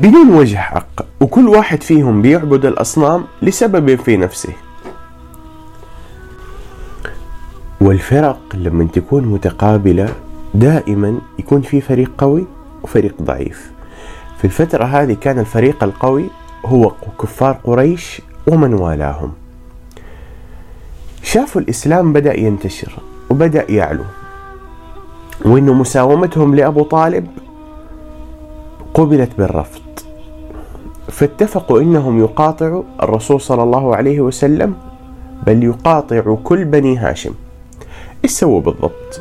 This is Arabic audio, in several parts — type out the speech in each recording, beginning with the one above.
بدون وجه حق وكل واحد فيهم بيعبد الأصنام لسبب في نفسه. والفرق لما تكون متقابلة دائما يكون في فريق قوي وفريق ضعيف. في الفترة هذه كان الفريق القوي هو كفار قريش ومن والاهم. شافوا الإسلام بدأ ينتشر وبدأ يعلو وإنه مساومتهم لأبو طالب قبلت بالرفض. فاتفقوا إنهم يقاطعوا الرسول صلى الله عليه وسلم بل يقاطعوا كل بني هاشم. إيش سووا بالضبط؟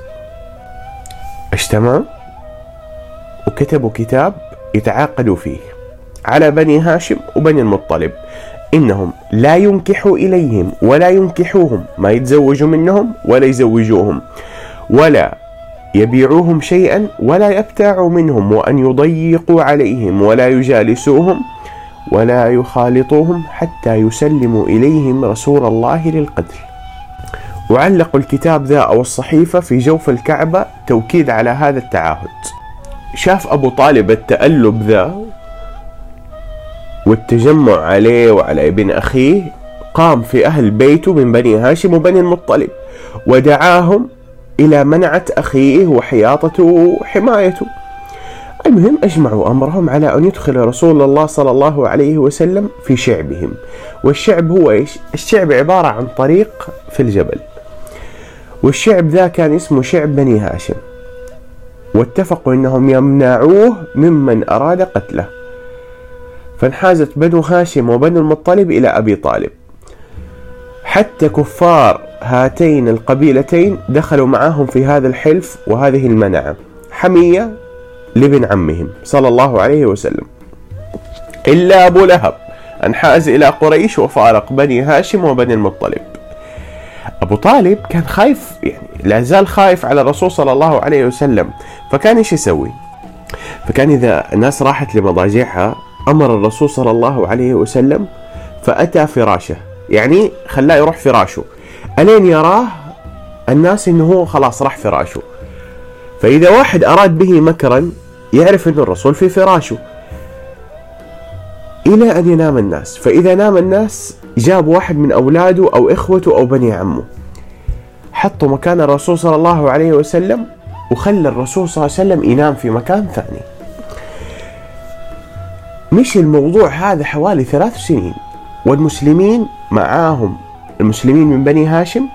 اجتمعوا وكتبوا كتاب يتعاقدوا فيه على بني هاشم وبني المطلب. إنهم لا ينكحوا إليهم ولا ينكحوهم ما يتزوجوا منهم ولا يزوجوهم ولا يبيعوهم شيئا ولا يبتاعوا منهم وأن يضيقوا عليهم ولا يجالسوهم. ولا يخالطوهم حتى يسلموا إليهم رسول الله للقتل. وعلقوا الكتاب ذا أو الصحيفة في جوف الكعبة توكيد على هذا التعاهد. شاف أبو طالب التألب ذا والتجمع عليه وعلى ابن أخيه قام في أهل بيته من بني هاشم وبني المطلب ودعاهم إلى منعة أخيه وحياطته وحمايته. المهم أجمعوا أمرهم على أن يدخل رسول الله صلى الله عليه وسلم في شعبهم. والشعب هو إيش؟ الشعب عبارة عن طريق في الجبل. والشعب ذا كان اسمه شعب بني هاشم. واتفقوا أنهم يمنعوه ممن أراد قتله. فانحازت بنو هاشم وبنو المطلب إلى أبي طالب. حتى كفار هاتين القبيلتين دخلوا معهم في هذا الحلف وهذه المنعة. حمية لابن عمهم صلى الله عليه وسلم. إلا أبو لهب أنحاز إلى قريش وفارق بني هاشم وبني المطلب. أبو طالب كان خايف يعني لا زال خايف على الرسول صلى الله عليه وسلم فكان إيش يسوي؟ فكان إذا الناس راحت لمضاجعها أمر الرسول صلى الله عليه وسلم فأتى فراشه. يعني خلاه يروح فراشه. ألين يراه الناس إنه هو خلاص راح فراشه. فإذا واحد أراد به مكرا يعرف إنه الرسول في فراشه. إلى أن ينام الناس. فإذا نام الناس جاب واحد من أولاده أو إخوته أو بني عمه. حطوا مكان الرسول صلى الله عليه وسلم وخلى الرسول صلى الله عليه وسلم ينام في مكان ثاني. مش الموضوع هذا حوالي ثلاث سنين والمسلمين معاهم. المسلمين من بني هاشم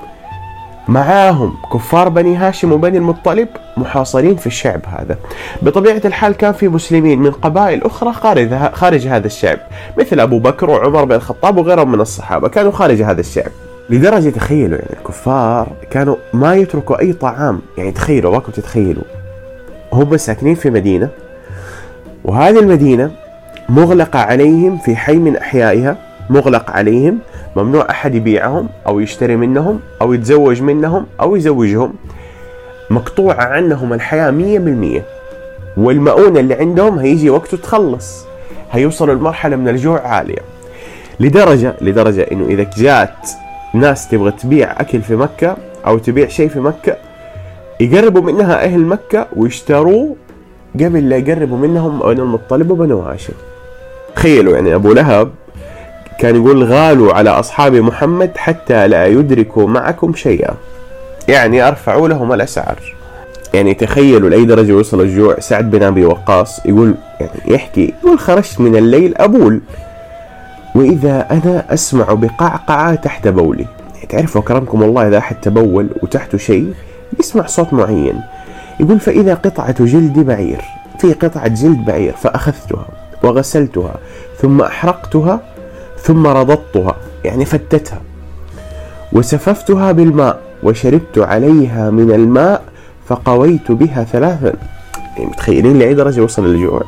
معاهم كفار بني هاشم وبني المطلب محاصرين في الشعب هذا. بطبيعة الحال كان في مسلمين من قبائل أخرى خارج, خارج هذا الشعب مثل أبو بكر وعمر بن الخطاب وغيرهم من الصحابة كانوا خارج هذا الشعب. لدرجة تخيلوا يعني الكفار كانوا ما يتركوا أي طعام يعني تخيلوا واكم تتخيلوا. هم ساكنين في مدينة وهذه المدينة مغلقة عليهم في حي من أحيائها مغلق عليهم ممنوع أحد يبيعهم أو يشتري منهم أو يتزوج منهم أو يزوجهم. مقطوعة عنهم الحياة مية بالمية. والمؤونة اللي عندهم هيجي وقته تخلص. هيوصلوا لمرحلة من الجوع عالية. لدرجة لدرجة إنه إذا جات ناس تبغى تبيع أكل في مكة أو تبيع شيء في مكة يقربوا منها أهل مكة ويشتروه قبل لا يقربوا منهم بنو المطلب وبنو هاشم. تخيلوا يعني أبو لهب كان يقول غالوا على أصحاب محمد حتى لا يدركوا معكم شيئا. يعني أرفعوا لهم الأسعار. يعني تخيلوا لأي درجة يوصل الجوع. سعد بن أبي وقاص يقول يعني يحكي يقول خرجت من الليل أبول. وإذا أنا أسمع بقعقعة تحت بولي. يعني تعرفوا أكرمكم الله إذا أحد تبول وتحته شيء يسمع صوت معين. يقول فإذا قطعة جلد بعير في قطعة جلد بعير فأخذتها وغسلتها ثم أحرقتها ثم رضضتها يعني فتتها. وسففتها بالماء وشربت عليها من الماء فقويت بها ثلاثا. يعني متخيلين لأي درجة وصل الجوع.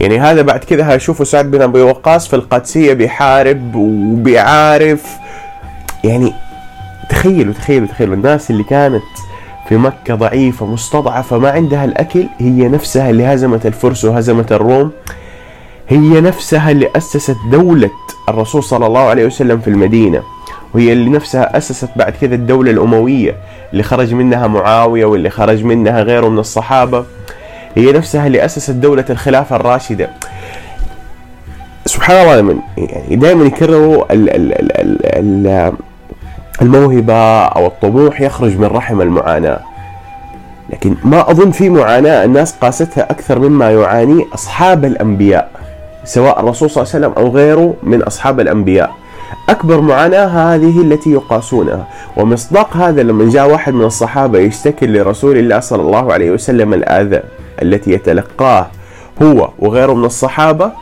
يعني هذا بعد كذا هشوفوا سعد بن أبي وقاص في القادسيه بيحارب وبيعارف. يعني تخيلوا تخيلوا تخيلوا الناس اللي كانت في مكة ضعيفة مستضعفة ما عندها الأكل هي نفسها اللي هزمت الفرس وهزمت الروم. هي نفسها اللي أسست دولة الرسول صلى الله عليه وسلم في المدينة وهي اللي نفسها أسست بعد كذا الدولة الأموية اللي خرج منها معاوية واللي خرج منها غيره من الصحابة. هي نفسها اللي أسست دولة الخلافة الراشدة. سبحان الله لما يعني دائما يكرروا ال ال ال ال الموهبة أو الطموح يخرج من رحم المعاناة. لكن ما أظن في معاناة الناس قاستها أكثر مما يعاني أصحاب الأنبياء. سواء الرسول صلى الله عليه وسلم أو غيره من أصحاب الأنبياء. أكبر معاناة هذه التي يقاسونها. ومصداق هذا لما جاء واحد من الصحابة يشتكي لرسول الله صلى الله عليه وسلم الآذى التي يتلقاه هو وغيره من الصحابة.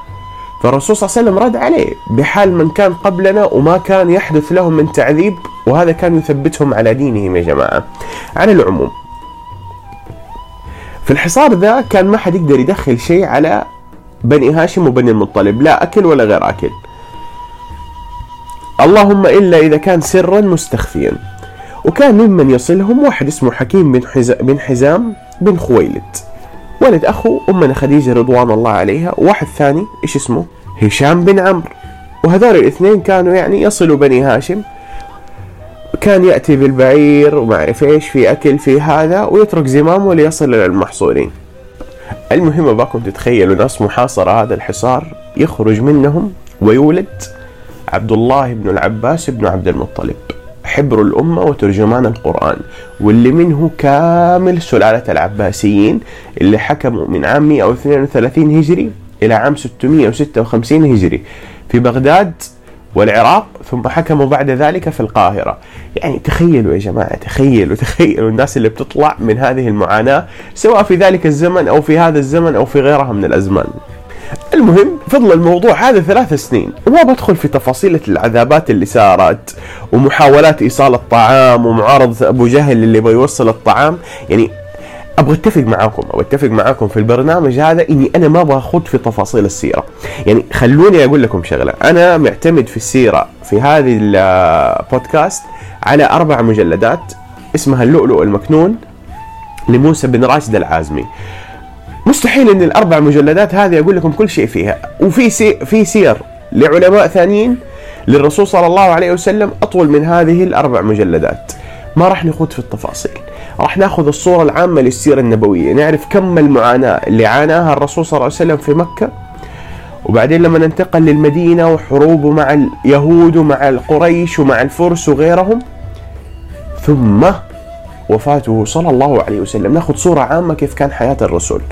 فالرسول صلى الله عليه وسلم رد عليه بحال من كان قبلنا وما كان يحدث لهم من تعذيب وهذا كان يثبتهم على دينهم يا جماعة. على العموم في الحصار ذا كان ما حد يقدر يدخل شيء على بني هاشم وبني المطلب لا أكل ولا غير أكل. اللهم إلا إذا كان سرا مستخفيا. وكان ممن يصلهم واحد اسمه حكيم بن, بن حزام بن خويلد. ولد أخو أمنا خديجة رضوان الله عليها وواحد ثاني إيش اسمه؟ هشام بن عمرو. وهذول الاثنين كانوا يعني يصلوا بني هاشم. كان يأتي بالبعير وما أعرف إيش في أكل في هذا ويترك زمامه ليصل إلى المحصورين. المهم أباكم تتخيلوا ناس محاصرة هذا الحصار يخرج منهم ويولد عبد الله بن العباس بن عبد المطلب حبر الأمة وترجمان القرآن واللي منه كامل سلالة العباسيين اللي حكموا من عام 132 هجري إلى عام 656 هجري في بغداد. والعراق ثم حكموا بعد ذلك في القاهرة. يعني تخيلوا يا جماعة تخيلوا تخيلوا الناس اللي بتطلع من هذه المعاناة سواء في ذلك الزمن أو في هذا الزمن أو في غيرها من الأزمان. المهم فضل الموضوع هذا ثلاث سنين وما بدخل في تفاصيل العذابات اللي صارت ومحاولات إيصال الطعام ومعارضة أبو جهل اللي بيوصل الطعام. يعني أبغى أتفق معاكم أو أتفق معاكم في البرنامج هذا إني أنا ما أبغى أخوض في تفاصيل السيرة. يعني خلوني أقول لكم شغلة أنا معتمد في السيرة في هذه البودكاست على أربع مجلدات اسمها اللؤلؤ المكنون لموسى بن راشد العازمي. مستحيل إن الأربع مجلدات هذه أقول لكم كل شيء فيها. وفي سي في سير لعلماء ثانيين للرسول صلى الله عليه وسلم أطول من هذه الأربع مجلدات. ما راح نخوض في التفاصيل. راح ناخذ الصورة العامة للسيرة النبوية نعرف كم المعاناة اللي عاناها الرسول صلى الله عليه وسلم في مكة. وبعدين لما ننتقل للمدينة وحروبه مع اليهود ومع القريش ومع الفرس وغيرهم ثم وفاته صلى الله عليه وسلم. ناخذ صورة عامة كيف كان حياة الرسول.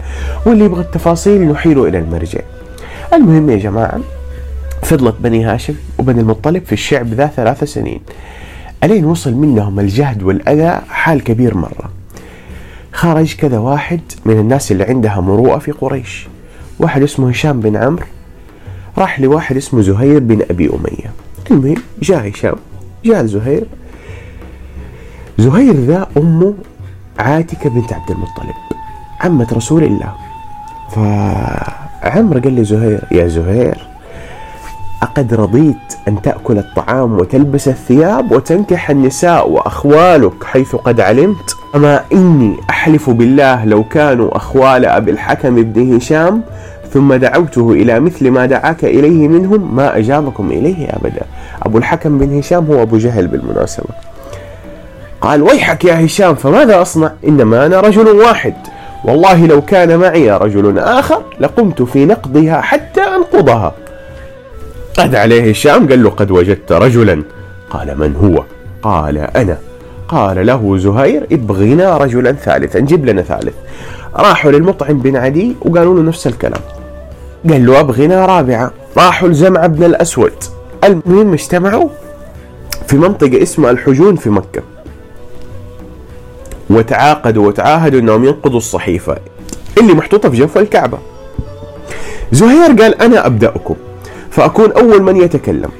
واللي يبغى التفاصيل نحيله إلى المرجع. المهم يا جماعة فضلت بني هاشم وبني المطلب في الشعب ذا ثلاث سنين. ألين وصل منهم الجهد والأذى؟ حال كبير مرة. خرج كذا واحد من الناس اللي عندها مروءة في قريش. واحد اسمه هشام بن عمرو. راح لواحد اسمه زهير بن أبي أمية. المهم جاء هشام. جاء زهير. زهير ذا أمه عاتكة بنت عبد المطلب عمة رسول الله. فعمر قال لي زهير يا زهير أقد رضيت أن تأكل الطعام وتلبس الثياب وتنكح النساء وأخوالك حيث قد علمت. أما إني أحلف بالله لو كانوا أخوال أبي الحكم بن هشام ثم دعوته إلى مثل ما دعاك إليه منهم ما أجابكم إليه أبدا. أبو الحكم بن هشام هو أبو جهل بالمناسبة. قال ويحك يا هشام فماذا أصنع؟ إنما أنا رجل واحد. والله لو كان معي رجل آخر لقمت في نقضها حتى أنقضها. قد عليه هشام قال له قد وجدت رجلا. قال من هو؟ قال أنا. قال له زهير ابغنا رجلا ثالثا جيب لنا ثالث. راحوا للمطعم بن عدي وقالوا له نفس الكلام. قال له ابغنا رابعة. راحوا لزمع بن الأسود. المهم اجتمعوا في منطقة اسمها الحجون في مكة. وتعاقدوا وتعاهدوا إنهم ينقضوا الصحيفة اللي محطوطة في جوف الكعبة. زهير قال أنا أبدأكم. فأكون أول من يتكلم.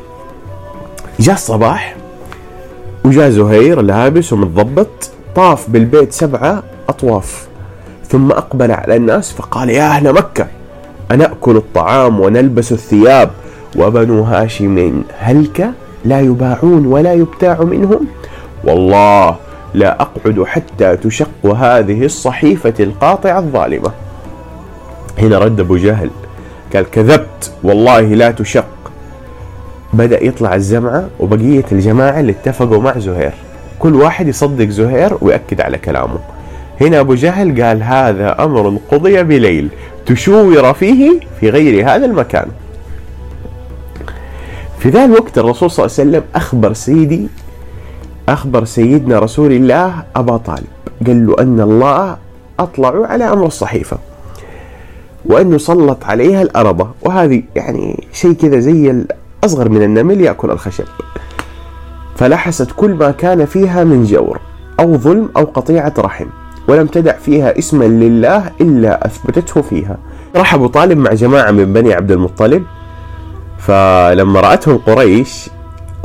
جاء الصباح وجاء زهير لابس ومتضبط طاف بالبيت سبعة أطواف ثم أقبل على الناس فقال يا أهل مكة أنأكل الطعام ونلبس الثياب وبنو هاشم؟ هلك لا يباعون ولا يبتاع منهم؟ والله لا أقعد حتى تشق هذه الصحيفة القاطعة الظالمة. هنا رد أبو جهل قال كذبت والله لا تشق. بدأ يطلع الزمعة وبقية الجماعة اللي اتفقوا مع زهير. كل واحد يصدق زهير ويأكد على كلامه. هنا أبو جهل قال هذا أمر قضي بليل تشور فيه في غير هذا المكان. في ذا الوقت الرسول صلى الله عليه وسلم أخبر سيدي أخبر سيدنا رسول الله أبا طالب. قال له أن الله أطلع على أمر الصحيفة. وأنه سلط عليها الأرضة وهذه يعني شيء كذا زي أصغر من النمل يأكل الخشب. فلحست كل ما كان فيها من جور أو ظلم أو قطيعة رحم ولم تدع فيها اسما لله إلا أثبتته فيها. راح أبو طالب مع جماعة من بني عبد المطلب فلما رأتهم قريش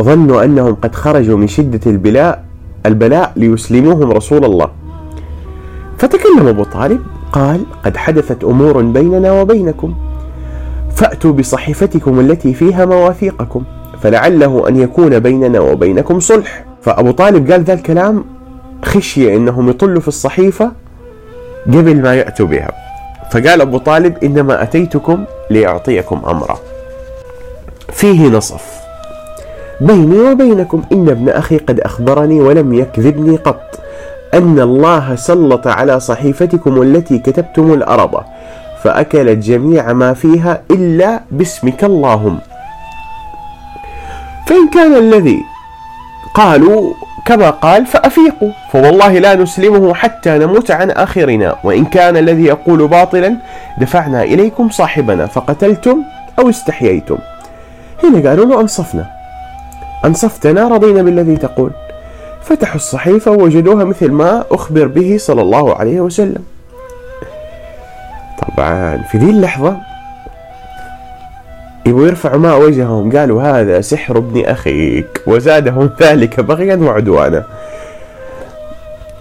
ظنوا أنهم قد خرجوا من شدة البلاء البلاء ليسلموهم رسول الله. فتكلم أبو طالب قال قد حدثت أمور بيننا وبينكم. فأتوا بصحيفتكم التي فيها مواثيقكم فلعله أن يكون بيننا وبينكم صلح. فأبو طالب قال ذا الكلام خشية أنهم يطلوا في الصحيفة قبل ما يأتوا بها. فقال أبو طالب إنما أتيتكم لأعطيكم أمرا. فيه نصف. بيني وبينكم إن ابن أخي قد أخبرني ولم يكذبني قط. أن الله سلط على صحيفتكم التي كتبتم الأرض فأكلت جميع ما فيها إلا باسمك اللهم. فإن كان الذي قالوا كما قال فأفيقوا. فوالله لا نسلمه حتى نموت عن آخرنا. وإن كان الذي يقول باطلا دفعنا إليكم صاحبنا فقتلتم أو استحييتم. هنا قالوا له أنصفنا. أنصفتنا رضينا بالذي تقول. فتحوا الصحيفة ووجدوها مثل ما أخبر به صلى الله عليه وسلم. طبعا في ذي اللحظة يبغوا يرفعوا ماء وجههم قالوا هذا سحر ابن أخيك وزادهم ذلك بغيا وعدوانا.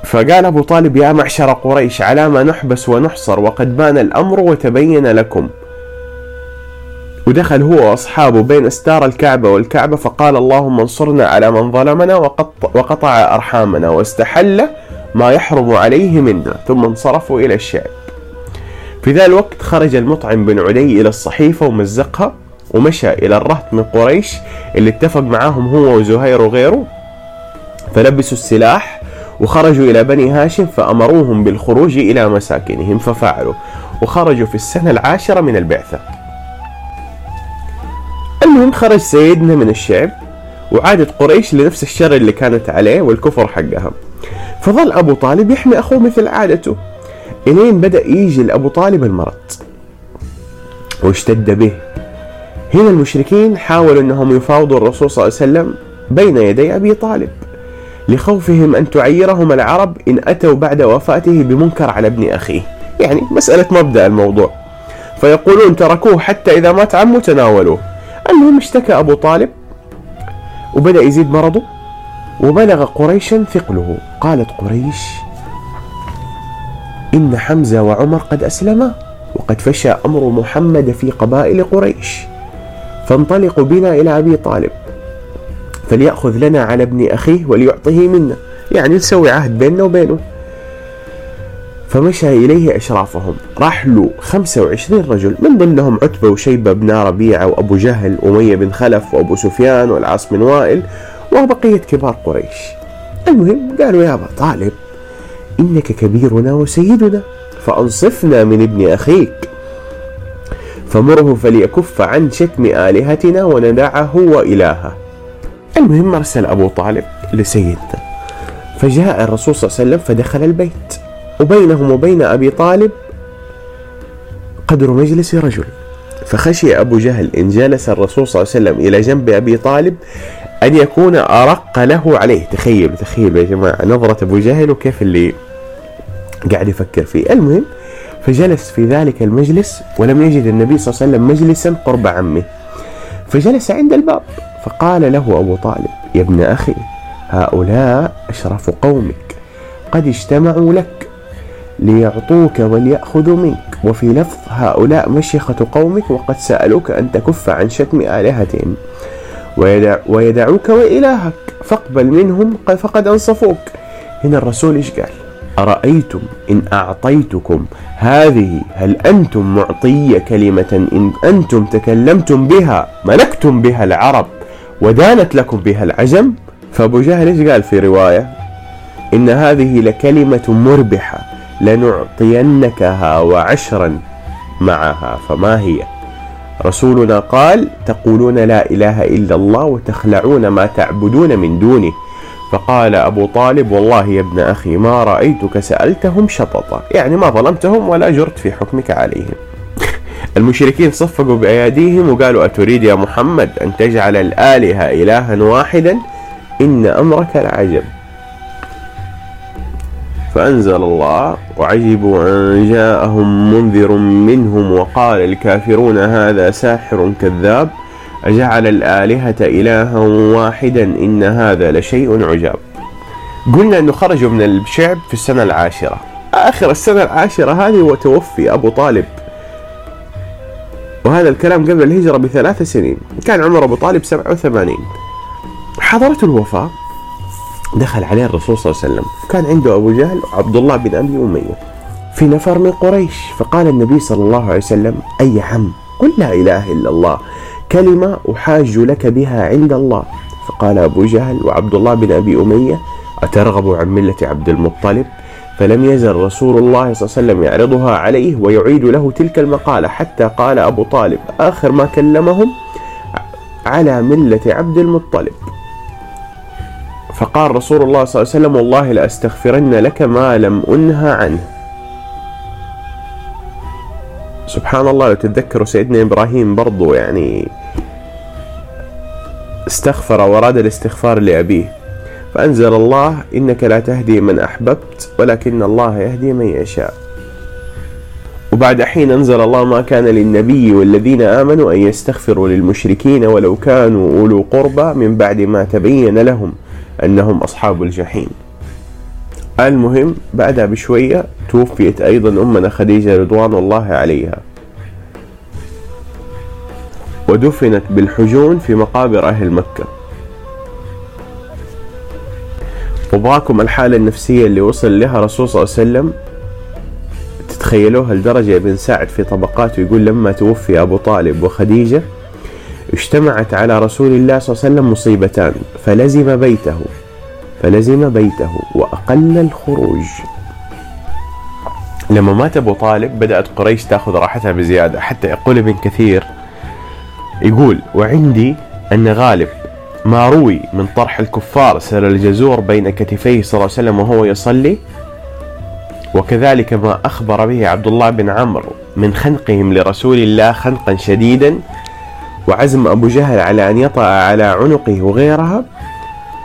فقال أبو طالب يا معشر قريش على ما نحبس ونحصر وقد بان الأمر وتبين لكم. ودخل هو وأصحابه بين أستار الكعبة والكعبة فقال اللهم انصرنا على من ظلمنا وقطع أرحامنا واستحل ما يحرم عليه منا ثم انصرفوا إلى الشعب. في ذا الوقت خرج المطعم بن عدي إلى الصحيفة ومزقها ومشى إلى الرهط من قريش اللي اتفق معاهم هو وزهير وغيره فلبسوا السلاح وخرجوا إلى بني هاشم فأمروهم بالخروج إلى مساكنهم ففعلوا وخرجوا في السنة العاشرة من البعثة. المهم خرج سيدنا من الشعب وعادت قريش لنفس الشر اللي كانت عليه والكفر حقها فظل أبو طالب يحمي أخوه مثل عادته إلين بدأ يجي لأبو طالب المرض. واشتد به. هنا المشركين حاولوا أنهم يفاوضوا الرسول صلى الله عليه وسلم بين يدي أبي طالب لخوفهم أن تعيرهم العرب إن أتوا بعد وفاته بمنكر على ابن أخيه. يعني مسألة مبدأ الموضوع. فيقولون تركوه حتى إذا مات عمه تناولوه. المهم اشتكى أبو طالب وبدأ يزيد مرضه وبلغ قريشا ثقله. قالت قريش إن حمزة وعمر قد أسلما وقد فشى أمر محمد في قبائل قريش فانطلقوا بنا إلى أبي طالب فليأخذ لنا على ابن أخيه وليعطه منا. يعني نسوي عهد بيننا وبينه. فمشى إليه أشرافهم. راح له 25 رجل من ضمنهم عتبة وشيبة بن ربيعة وأبو جهل وأمية بن خلف وأبو سفيان والعاص بن وائل وبقية كبار قريش. المهم قالوا يا أبا طالب إنك كبيرنا وسيدنا فأنصفنا من ابن أخيك. فمره فليكف عن شتم آلهتنا وندعه وإلهه. المهم أرسل أبو طالب لسيدنا. فجاء الرسول صلى الله عليه وسلم فدخل البيت. وبينهم وبين أبي طالب قدر مجلس رجل. فخشي أبو جهل إن جلس الرسول صلى الله عليه وسلم إلى جنب أبي طالب أن يكون أرق له عليه. تخيلوا تخيلوا يا جماعة نظرة أبو جهل وكيف اللي قاعد يفكر فيه. المهم فجلس في ذلك المجلس ولم يجد النبي صلى الله عليه وسلم مجلسا قرب عمه. فجلس عند الباب فقال له أبو طالب يا ابن أخي هؤلاء أشرف قومك قد اجتمعوا لك ليعطوك وليأخذوا منك. وفي لفظ هؤلاء مشيخة قومك وقد سألوك أن تكف عن شتم آلهتهم. ويدع ويدعوك وإلهك. فاقبل منهم فقد أنصفوك. هنا الرسول إيش قال؟ أرأيتم إن أعطيتكم هذه؟ هل أنتم معطية كلمة إن أنتم تكلمتم بها ملكتم بها العرب ودانت لكم بها العجم؟ فأبو جهل إيش قال في رواية؟ إن هذه لكلمة مربحة. لنعطينكها وعشرا معها فما هي؟ رسولنا قال تقولون لا إله إلا الله وتخلعون ما تعبدون من دونه. فقال أبو طالب والله يا ابن أخي ما رأيتك سألتهم شططا يعني ما ظلمتهم ولا جرت في حكمك عليهم. المشركين صفقوا بأياديهم وقالوا أتريد يا محمد أن تجعل الآلهة إلها واحدا؟ إن أمرك لعجب. فأنزل الله وعجبوا أن جاءهم منذر منهم وقال الكافرون هذا ساحر كذاب أجعل الآلهة إلها واحدا إن هذا لشيء عجاب. قلنا أنه خرجوا من الشعب في السنة العاشرة. آخر السنة العاشرة هذه وتوفي أبو طالب. وهذا الكلام قبل الهجرة بثلاث سنين. كان عمر أبو طالب 87 حضرته الوفاة. دخل عليه الرسول صلى الله عليه وسلم. كان عنده أبو جهل وعبد الله بن أبي أمية. في نفر من قريش. فقال النبي صلى الله عليه وسلم أي عم قل لا إله إلا الله. كلمة أحاج لك بها عند الله. فقال أبو جهل وعبد الله بن أبي أمية أترغب عن ملة عبد المطلب؟ فلم يزل رسول الله صلى الله عليه وسلم يعرضها عليه ويعيد له تلك المقالة حتى قال أبو طالب آخر ما كلمهم على ملة عبد المطلب. فقال رسول الله صلى الله عليه وسلم والله لأستغفرن لك ما لم أنهى عنه. سبحان الله لو تتذكروا سيدنا إبراهيم برضو يعني استغفر وراد الاستغفار لأبيه. فأنزل الله إنك لا تهدي من أحببت ولكن الله يهدي من يشاء. وبعد حين أنزل الله ما كان للنبي والذين آمنوا أن يستغفروا للمشركين ولو كانوا أولو قربى من بعد ما تبين لهم. أنهم أصحاب الجحيم. المهم بعدها بشوية توفيت أيضا أمنا خديجة رضوان الله عليها. ودفنت بالحجون في مقابر أهل مكة. وباكم الحالة النفسية اللي وصل لها الرسول صلى الله عليه وسلم. تتخيلوها لدرجة ابن سعد في طبقاته يقول لما توفي أبو طالب وخديجة اجتمعت على رسول الله صلى الله عليه وسلم مصيبتان. فلزم بيته. فلزم بيته وأقل الخروج. لما مات أبو طالب بدأت قريش تأخذ راحتها بزيادة. حتى يقول ابن كثير يقول وعندي أن غالب ما روي من طرح الكفار سر الجزور بين كتفيه صلى الله عليه وسلم وهو يصلي وكذلك ما أخبر به عبد الله بن عمرو من خنقهم لرسول الله خنقا شديدا وعزم أبو جهل على أن يطأ على عنقه وغيرها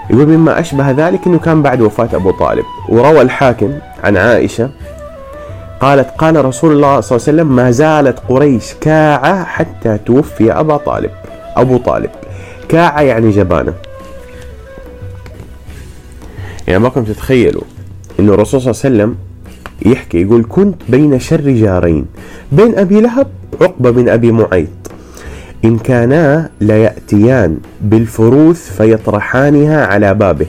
يقول مما أشبه ذلك أنه كان بعد وفاة أبو طالب. وروى الحاكم عن عائشة قالت قال رسول الله صلى الله عليه وسلم ما زالت قريش كاعة حتى توفي أبا طالب أبو طالب. كاعة يعني جبانة. يعني كنت تتخيلوا أنه الرسول صلى الله عليه وسلم يحكي يقول كنت بين شر جارين بين أبي لهب عقبة من أبي معيط. إن كانا ليأتيان بالفروث فيطرحانها على بابه.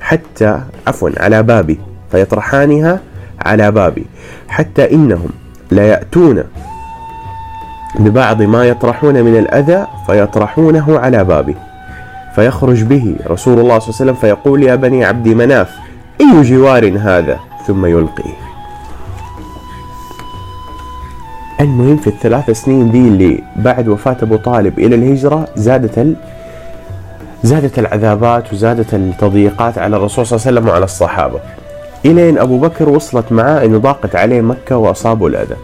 حتى عفوا على بابي. فيطرحانها على بابي. حتى إنهم ليأتون ببعض ما يطرحون من الأذى فيطرحونه على بابه فيخرج به رسول الله صلى الله عليه وسلم فيقول يا بني عبد مناف أي جوار هذا؟ ثم يلقيه. المهم في الثلاث سنين دي اللي بعد وفاة أبو طالب إلى الهجرة زادت ال... زادت العذابات وزادت التضييقات على الرسول صلى الله عليه وسلم وعلى الصحابة. إلين أبو بكر وصلت معاه أنه ضاقت عليه مكة وأصابه الأذى.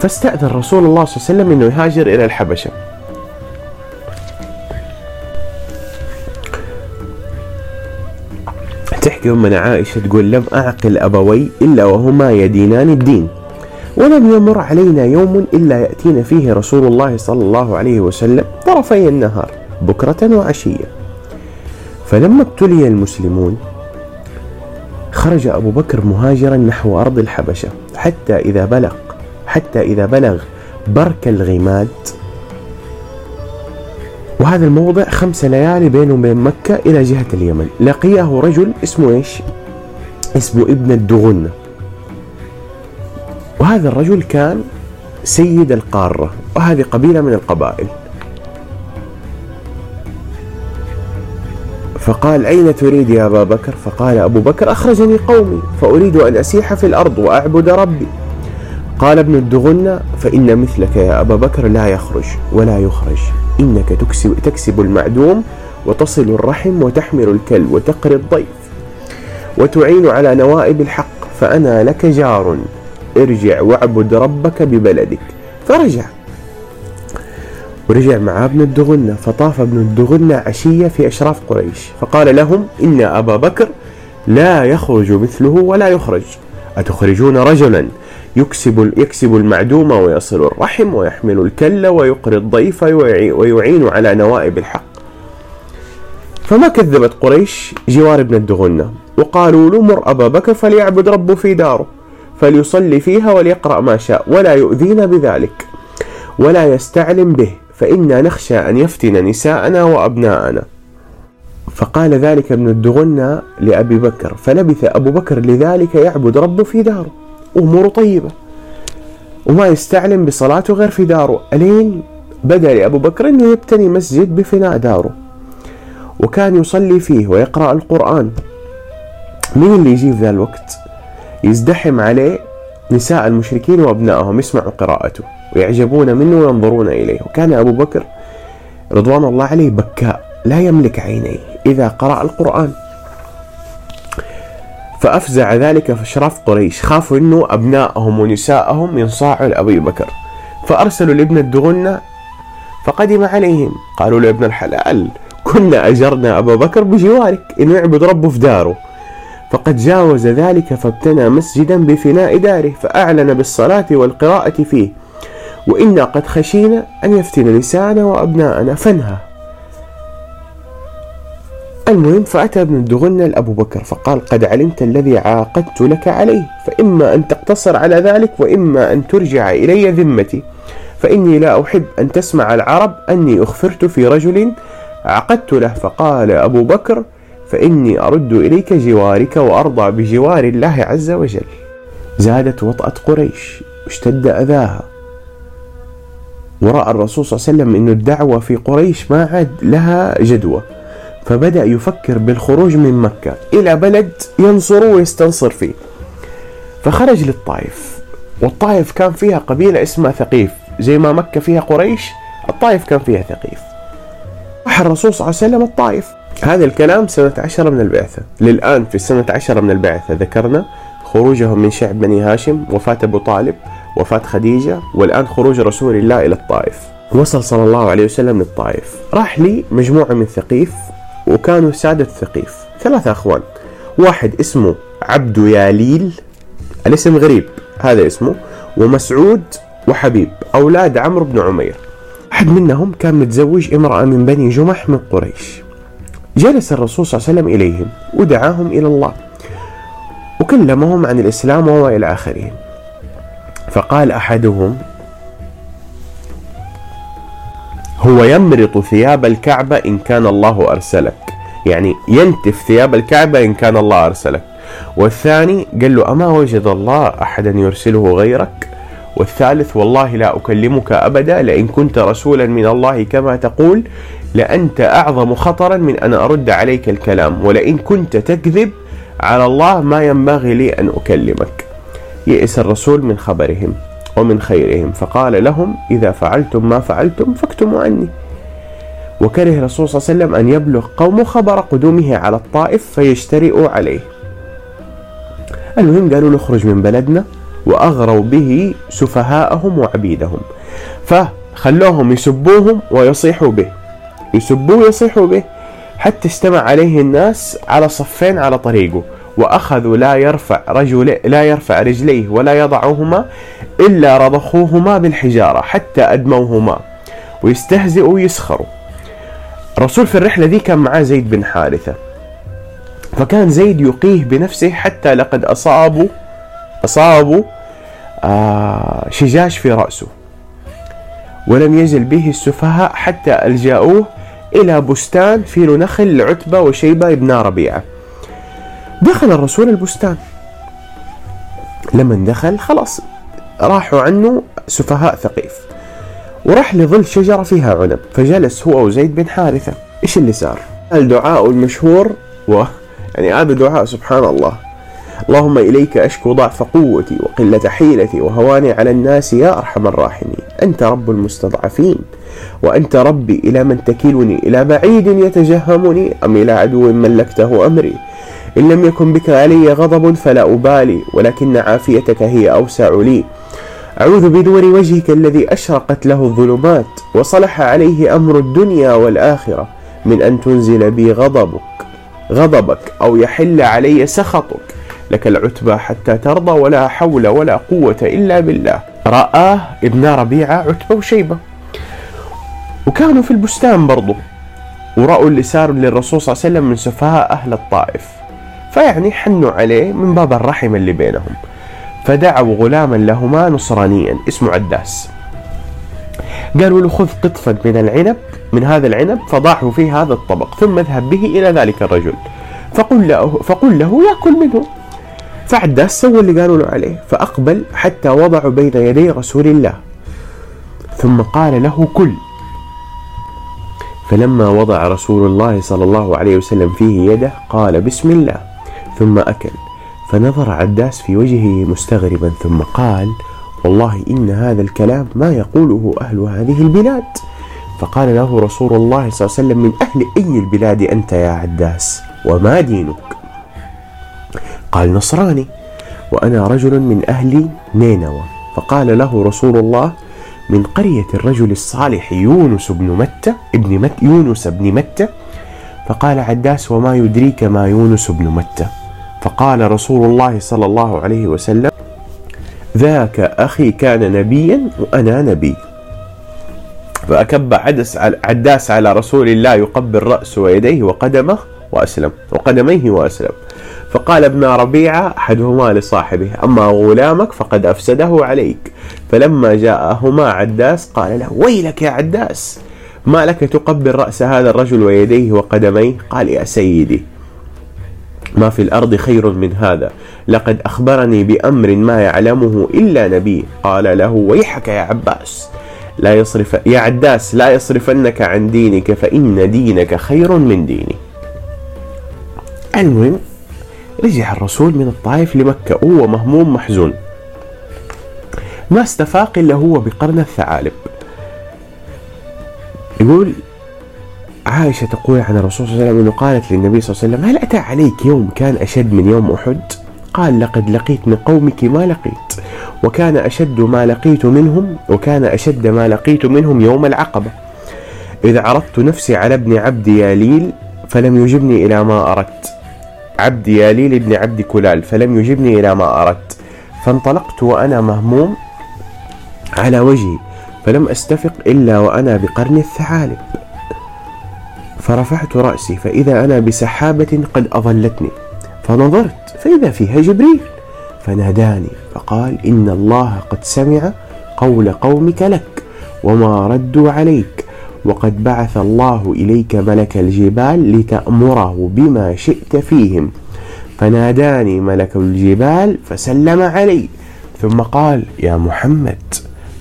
فاستأذن رسول الله صلى الله عليه وسلم أنه يهاجر إلى الحبشة. تحكي أمنا عائشة تقول لم أعقل أبوي إلا وهما يدينان الدين. ولم يمر علينا يوم إلا يأتينا فيه رسول الله صلى الله عليه وسلم طرفي النهار بكرة وعشية. فلما ابتلي المسلمون خرج أبو بكر مهاجرا نحو أرض الحبشة حتى إذا بلغ حتى إذا بلغ برك الغماد. وهذا الموضع خمس ليالي بينه وبين مكة إلى جهة اليمن. لقيه رجل اسمه إيش؟ اسمه ابن الدغنة وهذا الرجل كان سيد القارة وهذه قبيلة من القبائل. فقال أين تريد يا أبا بكر؟ فقال أبو بكر أخرجني قومي فأريد أن أسيح في الأرض وأعبد ربي. قال ابن الدغنة فإن مثلك يا أبا بكر لا يخرج ولا يخرج إنك تكسب, تكسب المعدوم وتصل الرحم وتحمل الكل وتقري الضيف وتعين على نوائب الحق فأنا لك جار. ارجع واعبد ربك ببلدك. فرجع. ورجع مع ابن الدغنة فطاف ابن الدغنة عشية في أشراف قريش فقال لهم إن أبا بكر لا يخرج مثله ولا يخرج. أتخرجون رجلا؟ يكسب يكسب المعدوم ويصل الرحم ويحمل الكل ويقري الضيف ويعين على نوائب الحق. فما كذبت قريش جوار ابن الدغنة وقالوا له مر أبا بكر فليعبد ربه في داره. فليصلي فيها وليقرأ ما شاء ولا يؤذينا بذلك ولا يستعلم به فإنا نخشى أن يفتن نساءنا وأبناءنا. فقال ذلك ابن الدغنة لأبي بكر فلبث أبو بكر لذلك يعبد ربه في داره. أموره طيبة. وما يستعلم بصلاته غير في داره. ألين؟ بدأ لأبو بكر أنه يبتني مسجد بفناء داره. وكان يصلي فيه ويقرأ القرآن. مين اللي يجي في ذا الوقت؟ يزدحم عليه نساء المشركين وأبنائهم يسمعوا قراءته ويعجبون منه وينظرون إليه. وكان أبو بكر رضوان الله عليه بكاء لا يملك عينيه إذا قرأ القرآن. فأفزع ذلك في أشراف قريش خافوا أنه أبنائهم ونساءهم ينصاعوا لأبي بكر. فأرسلوا لابن الدغنة فقدم عليهم. قالوا له ابن الحلال كنا أجرنا أبا بكر بجوارك إنه يعبد ربه في داره. فقد جاوز ذلك فابتنى مسجدا بفناء داره فأعلن بالصلاة والقراءة فيه. وإنا قد خشينا أن يفتن نساءنا وأبناءنا. فانهى. المهم فأتى ابن الدغنة لأبو بكر فقال قد علمت الذي عاقدت لك عليه فإما أن تقتصر على ذلك وإما أن ترجع إلي ذمتي. فإني لا أحب أن تسمع العرب أني أخفرت في رجل عقدت له. فقال أبو بكر فإني أرد إليك جوارك وأرضى بجوار الله عز وجل. زادت وطأة قريش اشتد أذاها. ورأى الرسول صلى الله عليه وسلم أن الدعوة في قريش ما عاد لها جدوى. فبدأ يفكر بالخروج من مكة إلى بلد ينصره ويستنصر فيه. فخرج للطائف والطائف كان فيها قبيلة اسمها ثقيف. زي ما مكة فيها قريش الطائف كان فيها ثقيف. راح الرسول صلى الله عليه وسلم الطائف. هذا الكلام سنة عشرة من البعثة. للآن في السنة عشرة من البعثة ذكرنا خروجهم من شعب بني هاشم وفاة أبو طالب وفاة خديجة والآن خروج رسول الله إلى الطائف. وصل صلى الله عليه وسلم للطائف. راح لي مجموعة من ثقيف وكانوا سادة ثقيف ثلاثة أخوان. واحد اسمه عبد ياليل الاسم غريب هذا اسمه ومسعود وحبيب أولاد عمرو بن عمير. أحد منهم كان متزوج امرأة من بني جمح من قريش. جلس الرسول صلى الله عليه وسلم إليهم ودعاهم إلى الله وكلمهم عن الإسلام وما إلى آخره. فقال أحدهم هو يمرط ثياب الكعبة إن كان الله أرسلك. يعني ينتف ثياب الكعبة إن كان الله أرسلك. والثاني قال له أما وجد الله أحدا يرسله غيرك؟ والثالث والله لا أكلمك أبدا لئن كنت رسولا من الله كما تقول. لأنت أعظم خطرا من أن أرد عليك الكلام ولئن كنت تكذب على الله ما ينبغي لي أن أكلمك. يئس الرسول من خبرهم ومن خيرهم فقال لهم إذا فعلتم ما فعلتم فاكتموا عني. وكره الرسول صلى الله عليه وسلم أن يبلغ قوم خبر قدومه على الطائف فيجترئوا عليه. المهم قالوا له اخرج من بلدنا وأغروا به سفهاءهم وعبيدهم فخلوهم يسبوهم ويصيحوا به. يسبوه ويصيحوا به. حتى استمع عليه الناس على صفين على طريقه. وأخذوا لا يرفع رجل لا يرفع رجليه ولا يضعهما إلا رضخوهما بالحجارة حتى أدموهما. ويستهزئوا ويسخروا الرسول في الرحلة ذي كان معاه زيد بن حارثة. فكان زيد يقيه بنفسه حتى لقد أصابوا أصابوا آه شجاج في رأسه. ولم يزل به السفهاء حتى ألجأوه إلى بستان فيه نخل لعتبة وشيبة ابن ربيعة. دخل الرسول البستان. لما دخل خلاص راحوا عنه سفهاء ثقيف. وراح لظل شجرة فيها عنب فجلس هو وزيد بن حارثة. إيش اللي صار؟ الدعاء المشهور و يعني هذا دعاء سبحان الله. اللهم إليك أشكو ضعف قوتي وقلة حيلتي وهواني على الناس يا أرحم الراحمين. أنت رب المستضعفين وأنت ربي إلى من تكلني إلى بعيد يتجهمني أم إلى عدو ملكته أمري. إن لم يكن بك علي غضب فلا أبالي ولكن عافيتك هي أوسع لي. أعوذ بنور وجهك الذي أشرقت له الظلمات وصلح عليه أمر الدنيا والآخرة من أن تنزل بي غضبك غضبك أو يحل علي سخطك. لك العتبى حتى ترضى ولا حول ولا قوة إلا بالله. رآه ابن ربيعة عتبة وشيبة. وكانوا في البستان برضو. ورأوا اللي صار للرسول صلى الله عليه وسلم من سفهاء أهل الطائف. فيعني حنوا عليه من باب الرحم اللي بينهم. فدعوا غلاما لهما نصرانيا اسمه عداس. قالوا له خذ قطفا من العنب من هذا العنب فضعه في هذا الطبق ثم اذهب به إلى ذلك الرجل. فقل له, فقل له يأكل منه. فعداس سوى اللي قالوا له عليه فأقبل حتى وضعوا بين يدي رسول الله. ثم قال له كل. فلما وضع رسول الله صلى الله عليه وسلم فيه يده قال بسم الله. ثم أكل. فنظر عداس في وجهه مستغربا ثم قال والله إن هذا الكلام ما يقوله أهل هذه البلاد. فقال له رسول الله صلى الله عليه وسلم من أهل أي البلاد أنت يا عداس؟ وما دينك؟ قال نصراني وأنا رجل من أهل نينوى. فقال له رسول الله من قرية الرجل الصالح يونس بن متى ابن مت يونس بن متى؟ فقال عداس وما يدريك ما يونس بن متى؟ فقال رسول الله صلى الله عليه وسلم ذاك أخي كان نبيا وأنا نبي. فأكب عدس عداس على رسول الله يقبل رأسه ويديه وقدمه وأسلم وقدميه وأسلم. فقال ابن ربيعة أحدهما لصاحبه أما غلامك فقد أفسده عليك. فلما جاءهما عداس قال له ويلك يا عداس ما لك تقبل رأس هذا الرجل ويديه وقدميه؟ قال يا سيدي ما في الأرض خير من هذا. لقد أخبرني بأمر ما يعلمه إلا نبي. قال له ويحك يا عباس. لا يصرف يا عداس لا يصرفنك عن دينك فإن دينك خير من ديني المهم رجع الرسول من الطائف لمكة وهو مهموم محزون. ما استفاق إلا هو بقرن الثعالب. يقول عائشة تقول عن الرسول صلى الله عليه وسلم أنه قالت للنبي صلى الله عليه وسلم هل أتى عليك يوم كان أشد من يوم أحد؟ قال لقد لقيت من قومك ما لقيت وكان أشد ما لقيت منهم وكان أشد ما لقيت منهم يوم العقبة. إذا عرضت نفسي على ابن عبد ياليل فلم يجبني إلى ما أردت. عبد ياليل ابن عبد كلال فلم يجبني إلى ما أردت. فانطلقت وأنا مهموم على وجهي فلم أستفق إلا وأنا بقرن الثعالب. فرفعت رأسي فإذا أنا بسحابة قد أظلتني. فنظرت فإذا فيها جبريل؟ فناداني فقال إن الله قد سمع قول قومك لك وما ردوا عليك. وقد بعث الله إليك ملك الجبال لتأمره بما شئت فيهم. فناداني ملك الجبال فسلم علي ثم قال يا محمد.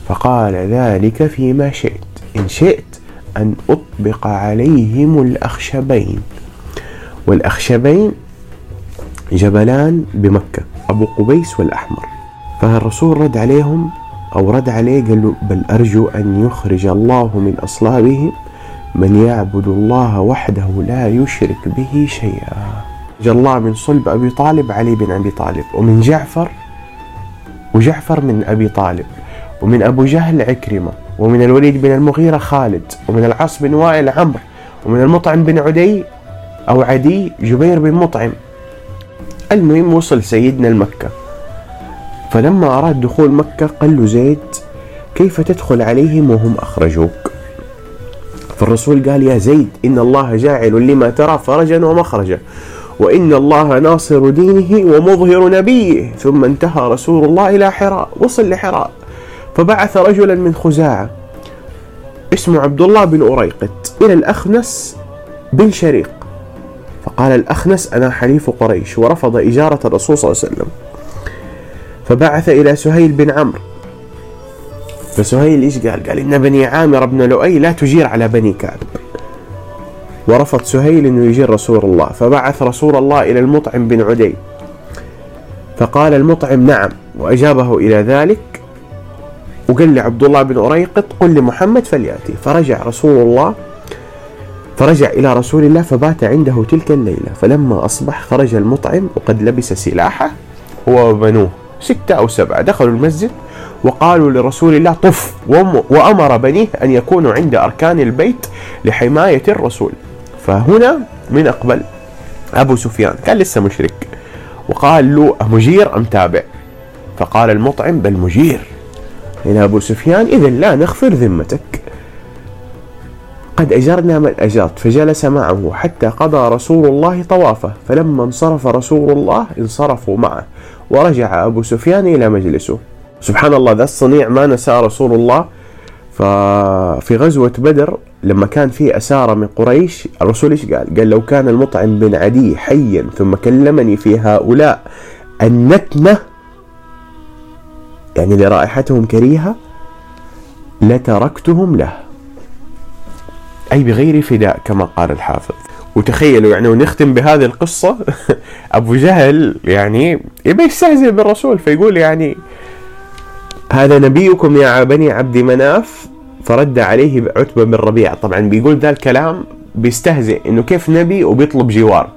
فقال ذلك فيما شئت إن شئت أن أطبق عليهم الأخشبين. والأخشبين جبلان بمكة أبو قبيس والأحمر. فالرسول رد عليهم؟ أو رد عليه قال له بل أرجو أن يخرج الله من أصلابهم من يعبد الله وحده لا يشرك به شيئا. جاء الله من صلب أبي طالب علي بن أبي طالب ومن جعفر وجعفر من أبي طالب ومن أبو جهل عكرمة ومن الوليد بن المغيرة خالد ومن العاص بن وائل عمرو ومن المطعم بن عدي أو عدي جبير بن مطعم. المهم وصل سيدنا المكة. فلما أراد دخول مكة قال له زيد كيف تدخل عليهم وهم أخرجوك؟ فالرسول قال يا زيد إن الله جاعل لما ترى فرجا ومخرجا وإن الله ناصر دينه ومظهر نبيه. ثم انتهى رسول الله إلى حراء وصل لحراء فبعث رجلا من خزاعة اسمه عبد الله بن أريقط إلى الأخنس بن شريق. فقال الأخنس أنا حليف قريش. ورفض إجارة الرسول صلى الله عليه وسلم. فبعث إلى سهيل بن عمرو. فسهيل إيش قال؟ قال إن بني عامر بن لؤي لا تجير على بني كعب. ورفض سهيل أنه يجي رسول الله. فبعث رسول الله إلى المطعم بن عدي. فقال المطعم نعم وأجابه إلى ذلك. وقال لعبد الله بن أريقط قل لمحمد فليأتي. فرجع رسول الله فرجع إلى رسول الله فبات عنده تلك الليلة. فلما أصبح خرج المطعم وقد لبس سلاحه هو وبنوه. ستة أو سبعة. دخلوا المسجد وقالوا لرسول الله طف وأمر بنيه أن يكونوا عند أركان البيت لحماية الرسول. فهنا من أقبل أبو سفيان كان لسه مشرك. وقال له مجير أم تابع؟ فقال المطعم بل مجير. هنا أبو سفيان إذا لا نغفر ذمتك. قد أجرنا من أجرت فجلس معه حتى قضى رسول الله طوافه فلما انصرف رسول الله انصرفوا معه ورجع أبو سفيان إلى مجلسه. سبحان الله ذا الصنيع ما نسى رسول الله. ففي غزوة بدر لما كان في أسارة من قريش الرسول إيش قال؟ قال لو كان المطعم بن عدي حيا ثم كلمني في هؤلاء النتنة يعني لرائحتهم كريهة لتركتهم له. أي بغير فداء كما قال الحافظ. وتخيلوا يعني ونختم بهذه القصة. أبو جهل يعني يبي يستهزئ بالرسول فيقول يعني هذا نبيكم يا بني عبد مناف فرد عليه عتبة بن ربيعة طبعا بيقول ذا الكلام بيستهزئ إنه كيف نبي وبيطلب جوار.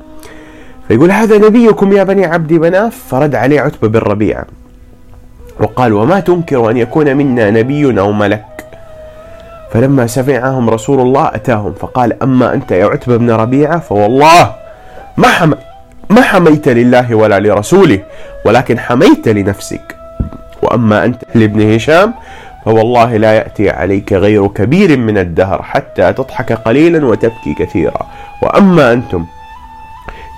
فيقول هذا نبيكم يا بني عبد مناف فرد عليه عتبة بن ربيعة وقال وما تنكر أن يكون منا نبي أو ملك. فلما سمعهم رسول الله أتاهم فقال أما أنت يا عتبة بن ربيعة فوالله ما حم ما حميت لله ولا لرسوله ولكن حميت لنفسك. وأما أنت لابن هشام فوالله لا يأتي عليك غير كبير من الدهر حتى تضحك قليلا وتبكي كثيرا. وأما أنتم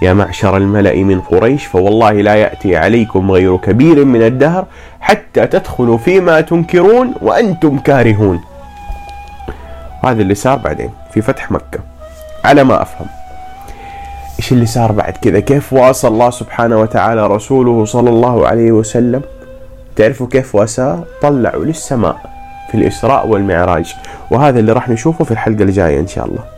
يا معشر الملأ من قريش فوالله لا يأتي عليكم غير كبير من الدهر حتى تدخلوا فيما تنكرون وأنتم كارهون. هذا اللي صار بعدين في فتح مكة. على ما أفهم. إيش اللي صار بعد كذا؟ كيف واصل الله سبحانه وتعالى رسوله صلى الله عليه وسلم؟ تعرفوا كيف واساه طلعوا للسماء في الإسراء والمعراج. وهذا اللي راح نشوفه في الحلقة الجاية إن شاء الله.